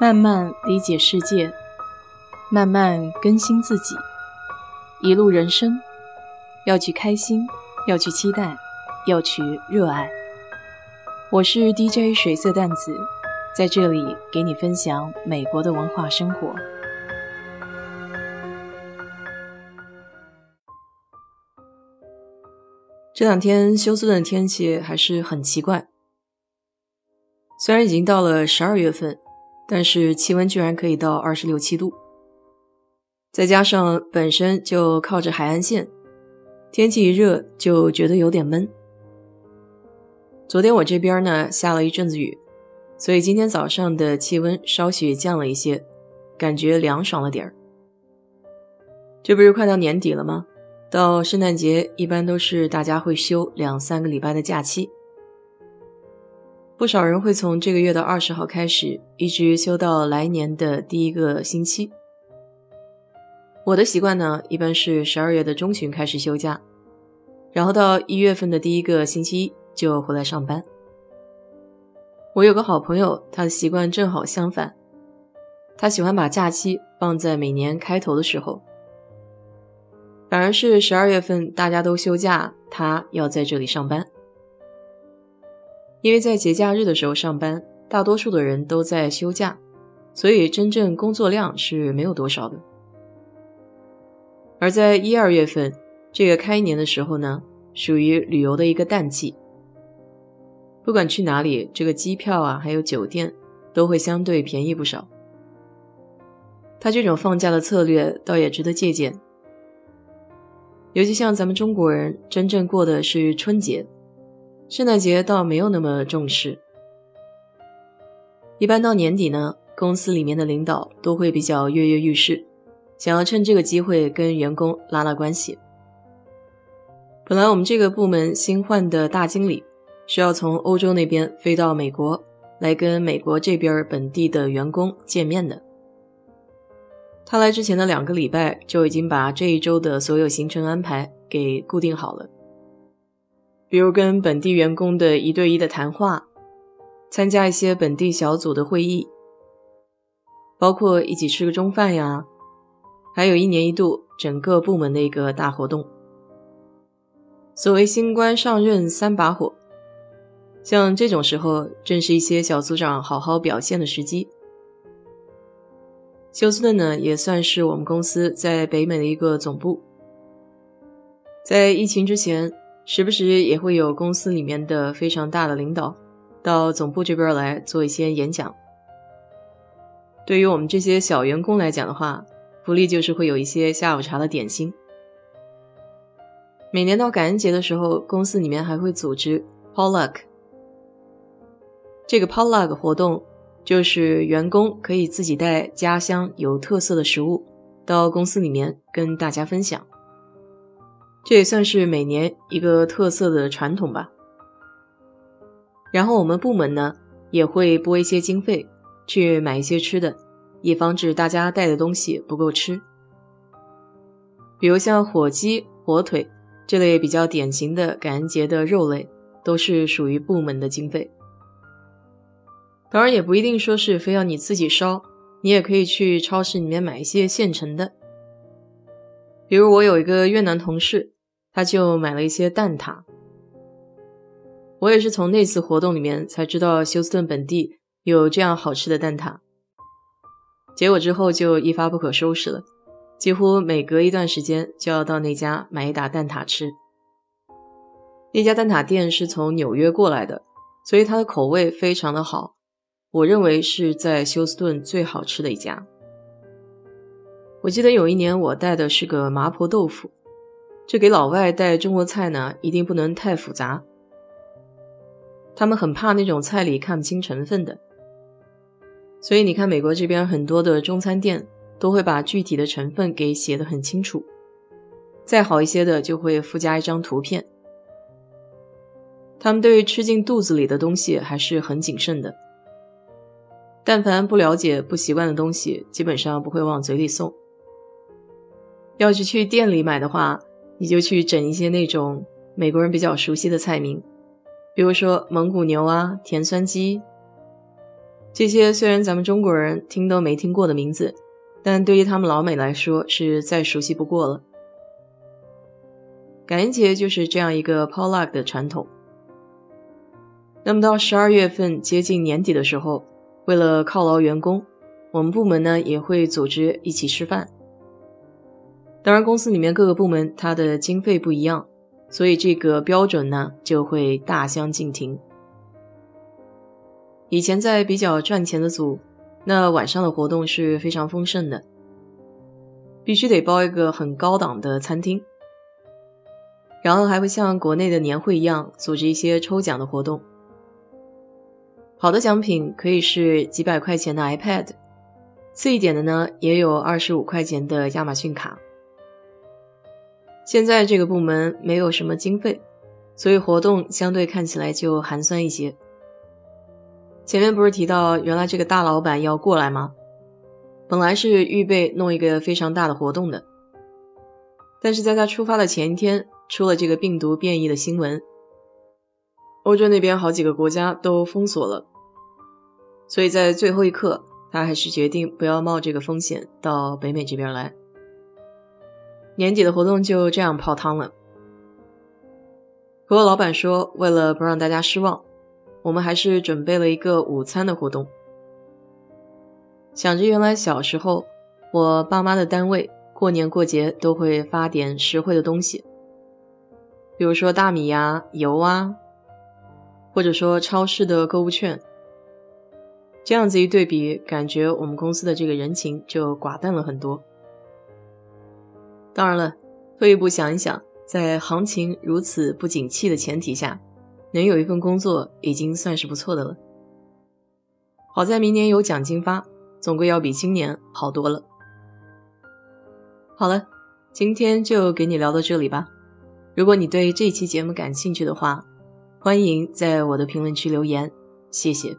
慢慢理解世界，慢慢更新自己。一路人生，要去开心，要去期待，要去热爱。我是 DJ 水色淡子，在这里给你分享美国的文化生活。这两天休斯顿的天气还是很奇怪，虽然已经到了十二月份，但是气温居然可以到二十六七度，再加上本身就靠着海岸线，天气一热就觉得有点闷。昨天我这边呢下了一阵子雨，所以今天早上的气温稍许降了一些，感觉凉爽了点儿。这不是快到年底了吗？到圣诞节一般都是大家会休两三个礼拜的假期，不少人会从这个月的二十号开始，一直休到来年的第一个星期。我的习惯呢，一般是十二月的中旬开始休假，然后到一月份的第一个星期一就回来上班。我有个好朋友，他的习惯正好相反，他喜欢把假期放在每年开头的时候。反而是十二月份大家都休假，他要在这里上班。因为在节假日的时候上班，大多数的人都在休假，所以真正工作量是没有多少的。而在一二月份这个开年的时候呢，属于旅游的一个淡季，不管去哪里，这个机票啊还有酒店都会相对便宜不少。他这种放假的策略倒也值得借鉴。尤其像咱们中国人，真正过的是春节，圣诞节倒没有那么重视。一般到年底呢，公司里面的领导都会比较跃跃欲试，想要趁这个机会跟员工拉拉关系。本来我们这个部门新换的大经理是要从欧洲那边飞到美国来跟美国这边本地的员工见面的。他来之前的两个礼拜就已经把这一周的所有行程安排给固定好了，比如跟本地员工的一对一的谈话，参加一些本地小组的会议，包括一起吃个中饭呀，还有一年一度整个部门的一个大活动。所谓新官上任三把火，像这种时候正是一些小组长好好表现的时机。休斯顿呢，也算是我们公司在北美的一个总部。在疫情之前，时不时也会有公司里面的非常大的领导到总部这边来做一些演讲。对于我们这些小员工来讲的话，福利就是会有一些下午茶的点心。每年到感恩节的时候，公司里面还会组织 Potluck。这个 Potluck 活动。就是员工可以自己带家乡有特色的食物到公司里面跟大家分享，这也算是每年一个特色的传统吧。然后我们部门呢也会拨一些经费去买一些吃的，以防止大家带的东西不够吃。比如像火鸡、火腿这类比较典型的感恩节的肉类，都是属于部门的经费。当然也不一定说是非要你自己烧，你也可以去超市里面买一些现成的。比如我有一个越南同事，他就买了一些蛋挞。我也是从那次活动里面才知道休斯顿本地有这样好吃的蛋挞，结果之后就一发不可收拾了，几乎每隔一段时间就要到那家买一打蛋挞吃。那家蛋挞店是从纽约过来的，所以它的口味非常的好。我认为是在休斯顿最好吃的一家。我记得有一年我带的是个麻婆豆腐，这给老外带中国菜呢，一定不能太复杂。他们很怕那种菜里看不清成分的，所以你看美国这边很多的中餐店都会把具体的成分给写的很清楚，再好一些的就会附加一张图片。他们对于吃进肚子里的东西还是很谨慎的。但凡不了解、不习惯的东西，基本上不会往嘴里送。要是去店里买的话，你就去整一些那种美国人比较熟悉的菜名，比如说蒙古牛啊、甜酸鸡。这些虽然咱们中国人听都没听过的名字，但对于他们老美来说是再熟悉不过了。感恩节就是这样一个 p o l u c k 的传统。那么到十二月份接近年底的时候，为了犒劳员工，我们部门呢也会组织一起吃饭。当然，公司里面各个部门它的经费不一样，所以这个标准呢就会大相径庭。以前在比较赚钱的组，那晚上的活动是非常丰盛的，必须得包一个很高档的餐厅，然后还会像国内的年会一样组织一些抽奖的活动。好的奖品可以是几百块钱的 iPad，次一点的呢也有二十五块钱的亚马逊卡。现在这个部门没有什么经费，所以活动相对看起来就寒酸一些。前面不是提到原来这个大老板要过来吗？本来是预备弄一个非常大的活动的，但是在他出发的前一天出了这个病毒变异的新闻，欧洲那边好几个国家都封锁了。所以在最后一刻，他还是决定不要冒这个风险到北美这边来。年底的活动就这样泡汤了。和我老板说，为了不让大家失望，我们还是准备了一个午餐的活动。想着原来小时候，我爸妈的单位过年过节都会发点实惠的东西，比如说大米呀、油啊，或者说超市的购物券。这样子一对比，感觉我们公司的这个人情就寡淡了很多。当然了，退一步想一想，在行情如此不景气的前提下，能有一份工作已经算是不错的了。好在明年有奖金发，总归要比今年好多了。好了，今天就给你聊到这里吧。如果你对这期节目感兴趣的话，欢迎在我的评论区留言，谢谢。